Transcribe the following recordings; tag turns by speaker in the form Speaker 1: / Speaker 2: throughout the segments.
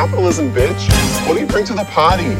Speaker 1: capitalism, bitch. What do you bring to the party?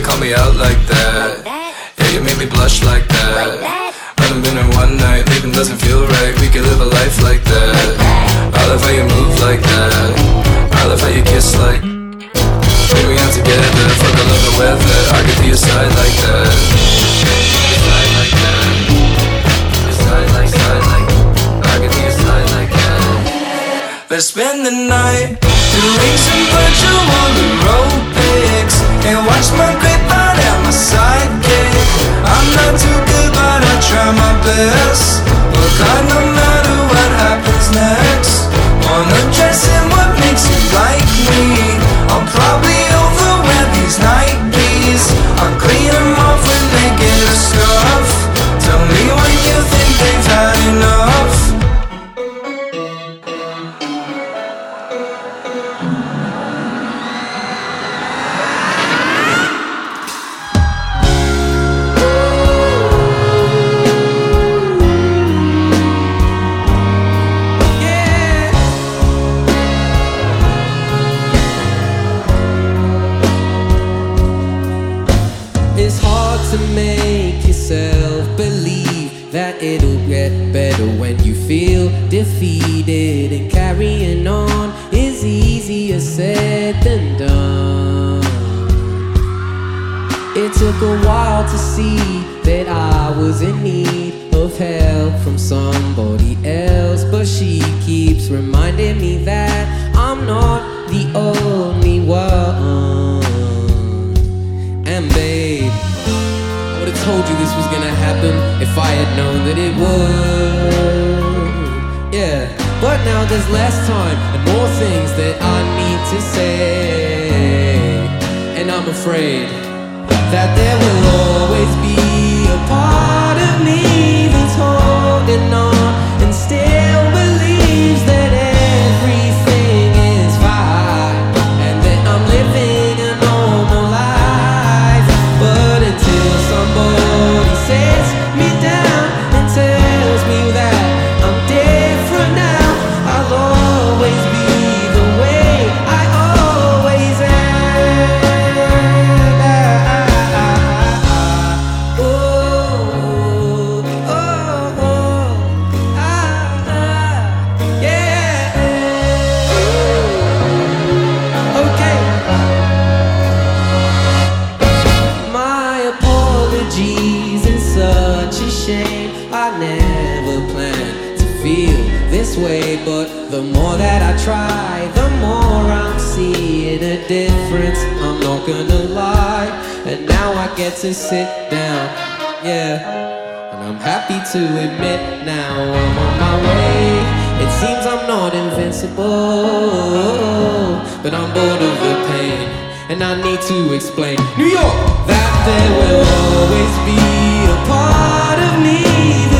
Speaker 2: you call me out like that. Yeah, you made me blush like that. I haven't been in one night, leaving doesn't feel right. We could live a life like that. I love how you move like that. I love how you kiss like. Maybe we out together, fuck I love the weather. I get be your side like that. Side like that. Side like, side like. I get to your side like that. Let's spend the night doing some virtual aerobics and watch my too good, but I try my best. Look, I
Speaker 3: know. yeah. But now there's less time and more things that I need to say. And I'm afraid that there will always be a part of me that's holding on. get to sit down. Yeah, and I'm happy to admit now I'm on my way. It seems I'm not invincible, but I'm bored of the pain, and I need to explain. New York, that there will always be a part of me.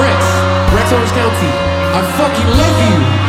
Speaker 4: Rex, Rex Orange County. I fucking love you.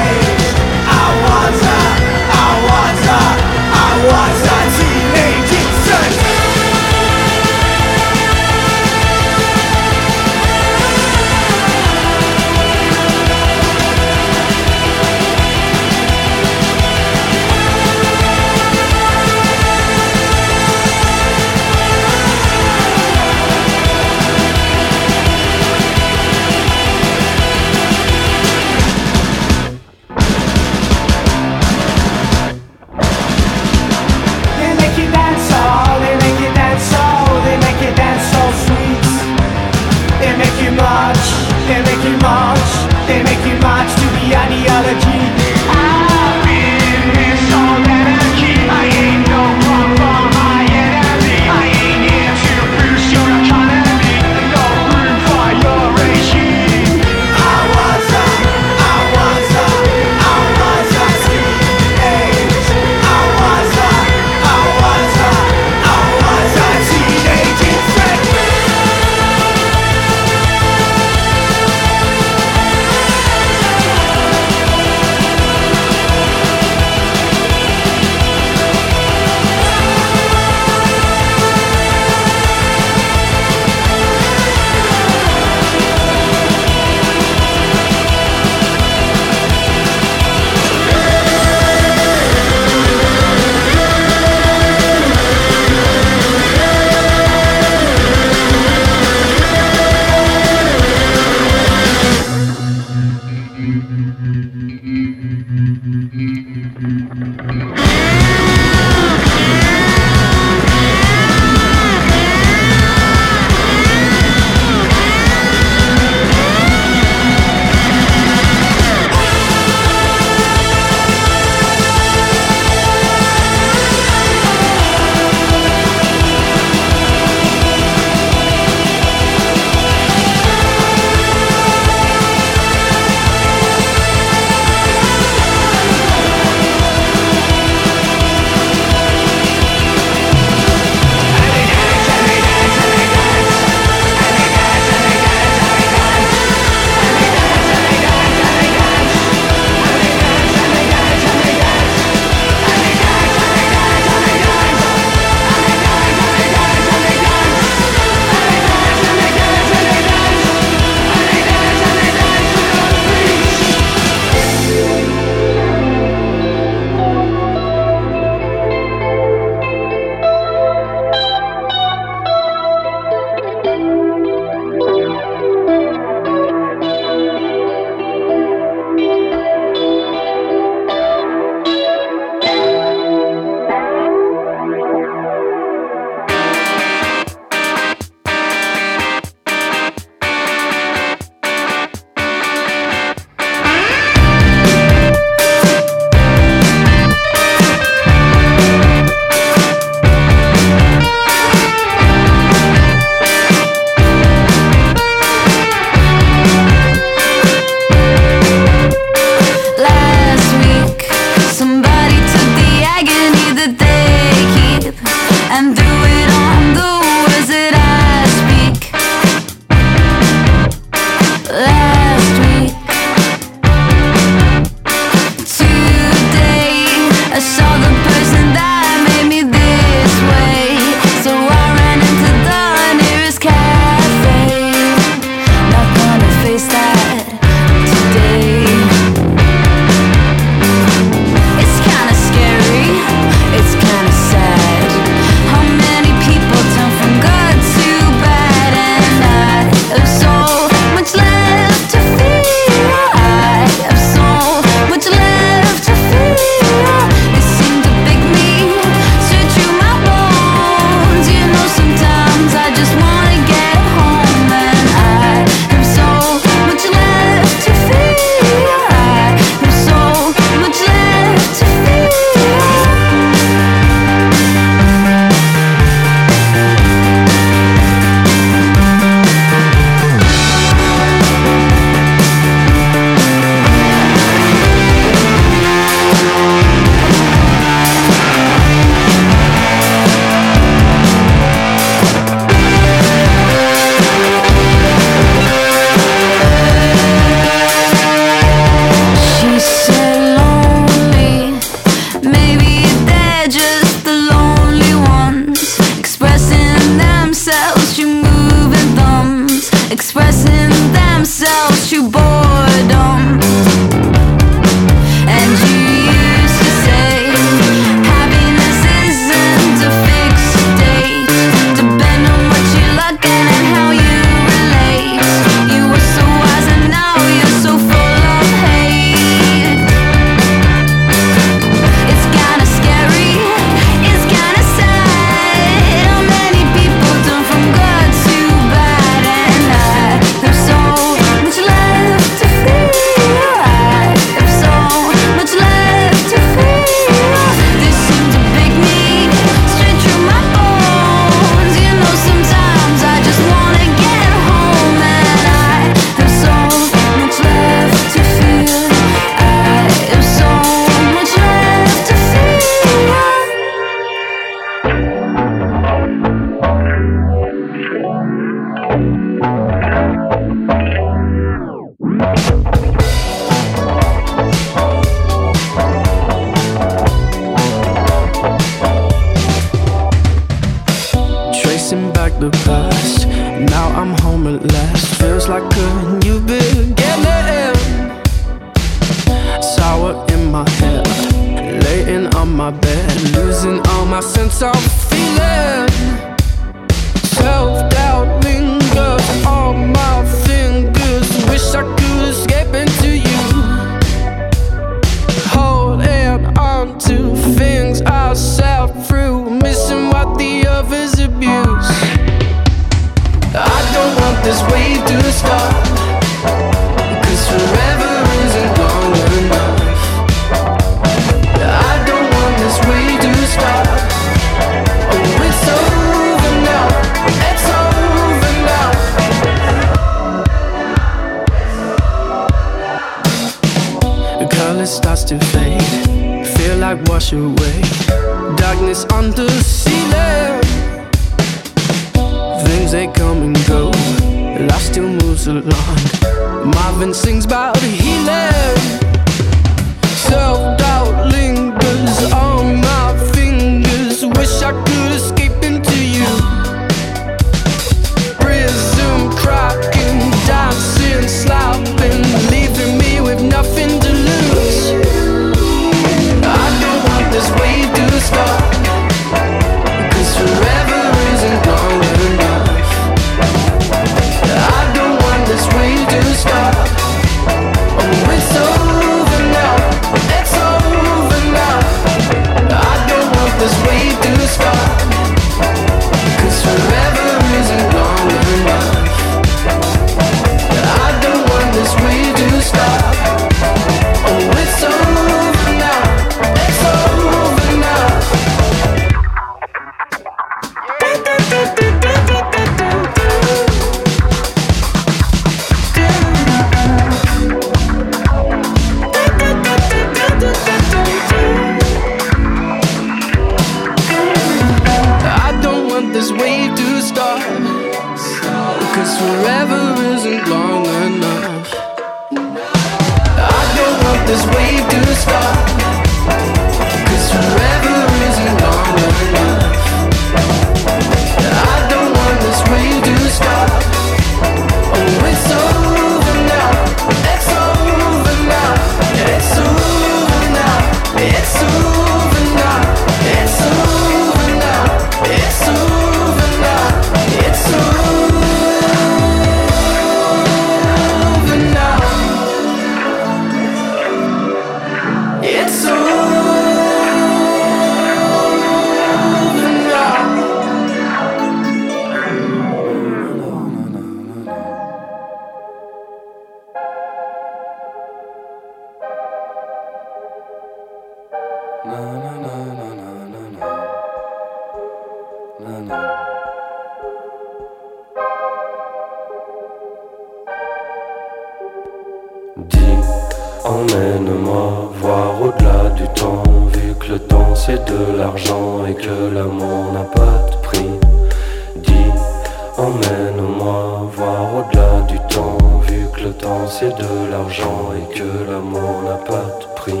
Speaker 5: Emmène-moi voir au-delà du temps, vu que le temps c'est de l'argent et que l'amour n'a pas de prix.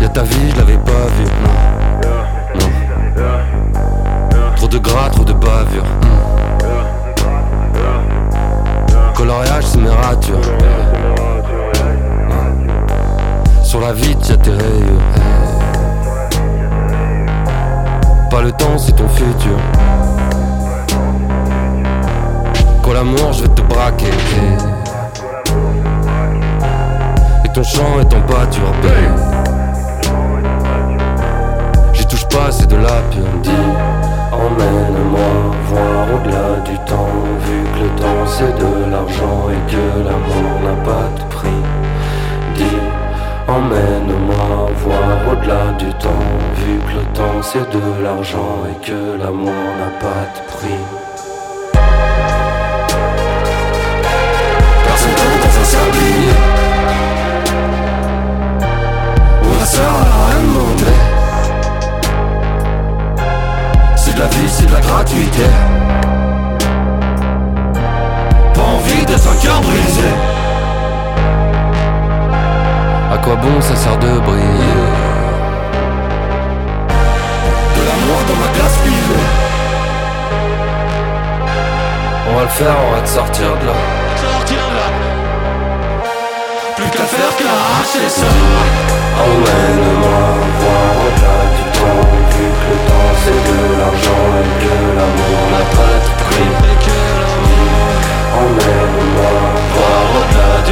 Speaker 5: Y'a ta vie, je l'avais pas vue, Trop de gras, trop de bavure. Mm. Coloriage, c'est mes ratures. Sur la vie y'a tes rayures pas le temps, c'est ton futur. Quand l'amour, je vais te braquer. Et ton chant est en pâture, J'y touche pas, c'est de la Dis Emmène-moi voir au-delà du temps, vu que le temps c'est de l'argent et que l'amour n'a pas de prix. Emmène-moi voir au-delà du temps, vu que le temps c'est de l'argent et que l'amour n'a pas de prix. Personne dans un sablier. On un sœur à rien demandé. C'est de la vie, c'est de la gratuité. Pas envie de un cœur brisé. À quoi bon ça sert de briller De l'amour dans ma glace pilée On va le faire, on va te sortir de là
Speaker 2: Sortir là Plus qu'à faire qu'à arracher ça
Speaker 5: Emmène-moi voir au-delà du temps Vu que le temps c'est de l'argent et que l'amour n'a pas de prix Emmène-moi voir au-delà du temps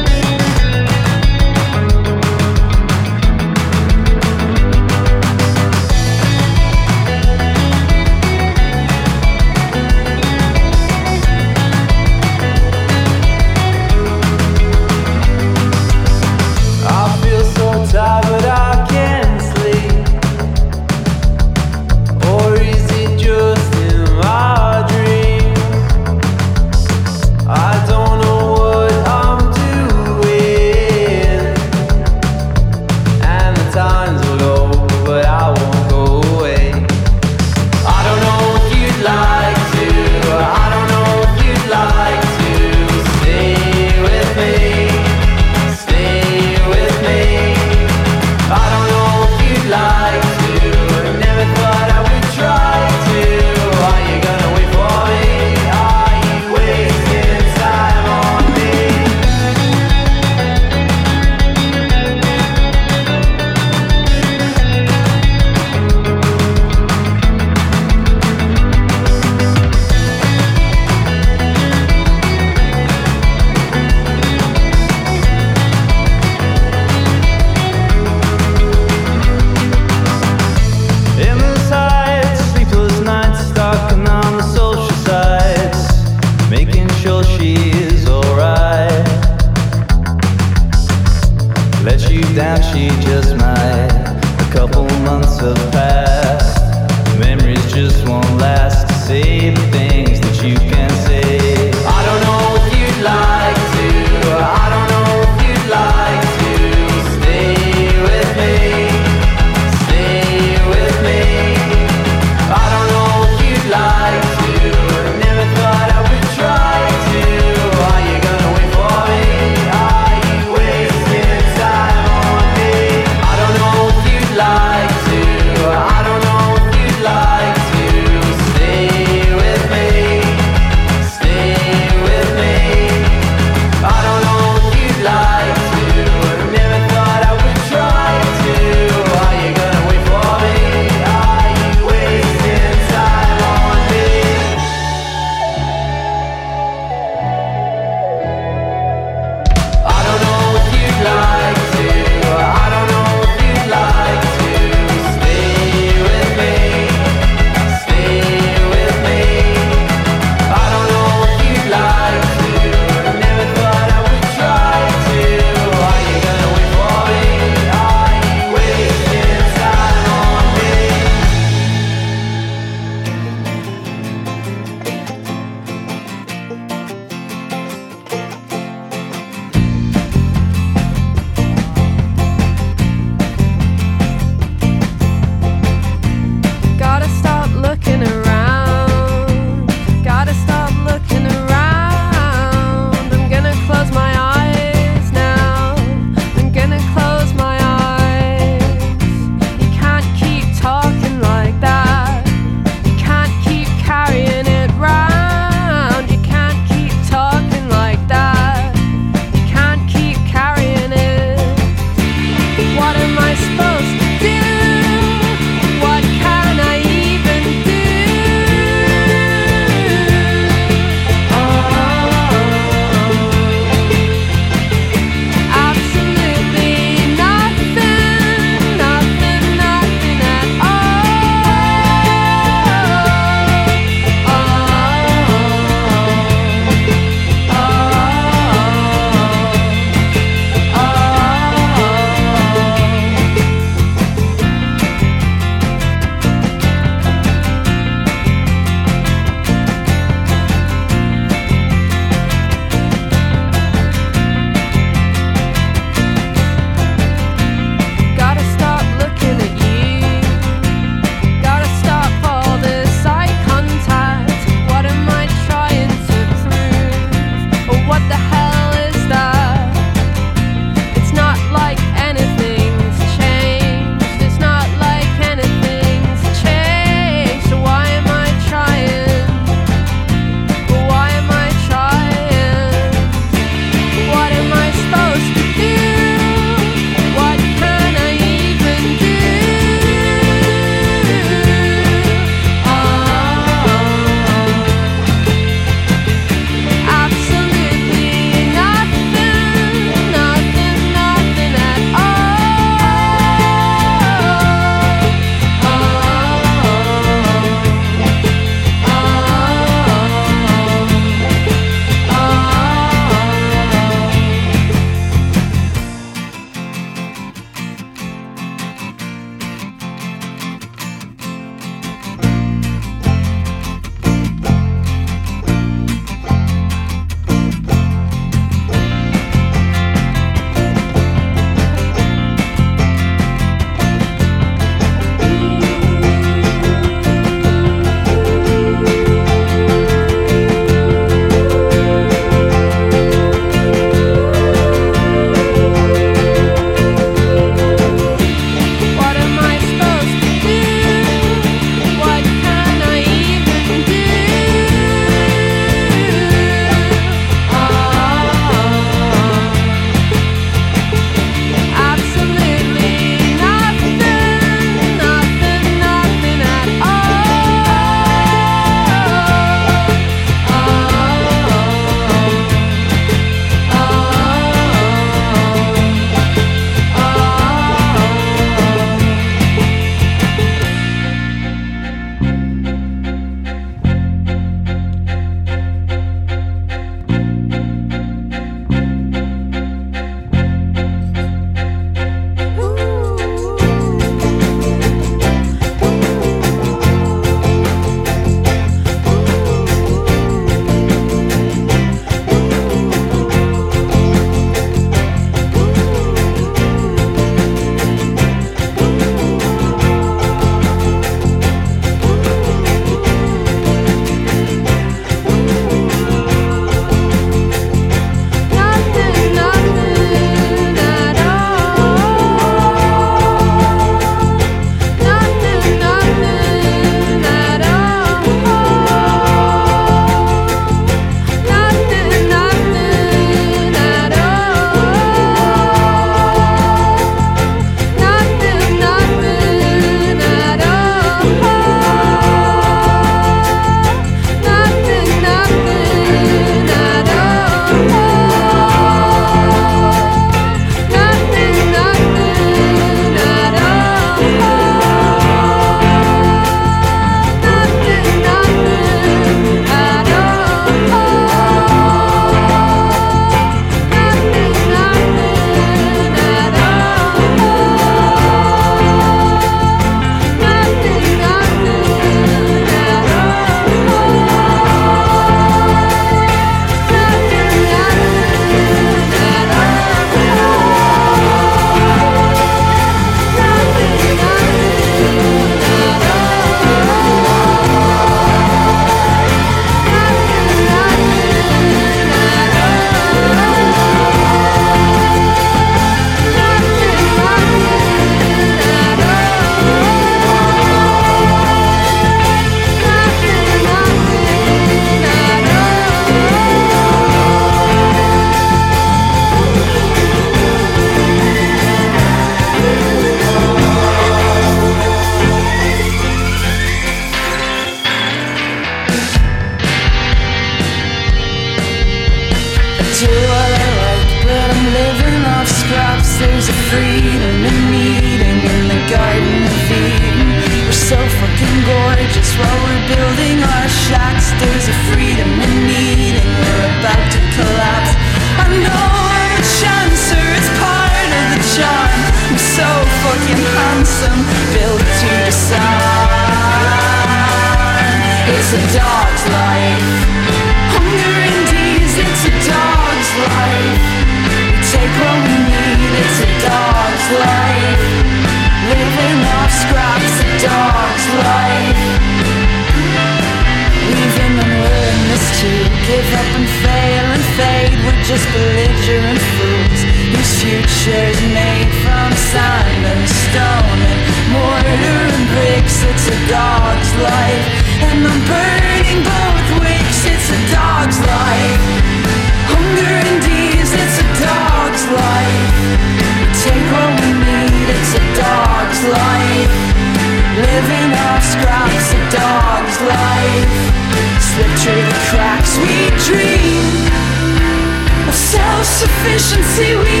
Speaker 6: self-sufficiency we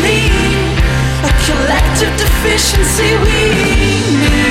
Speaker 6: lead, a collective deficiency we need.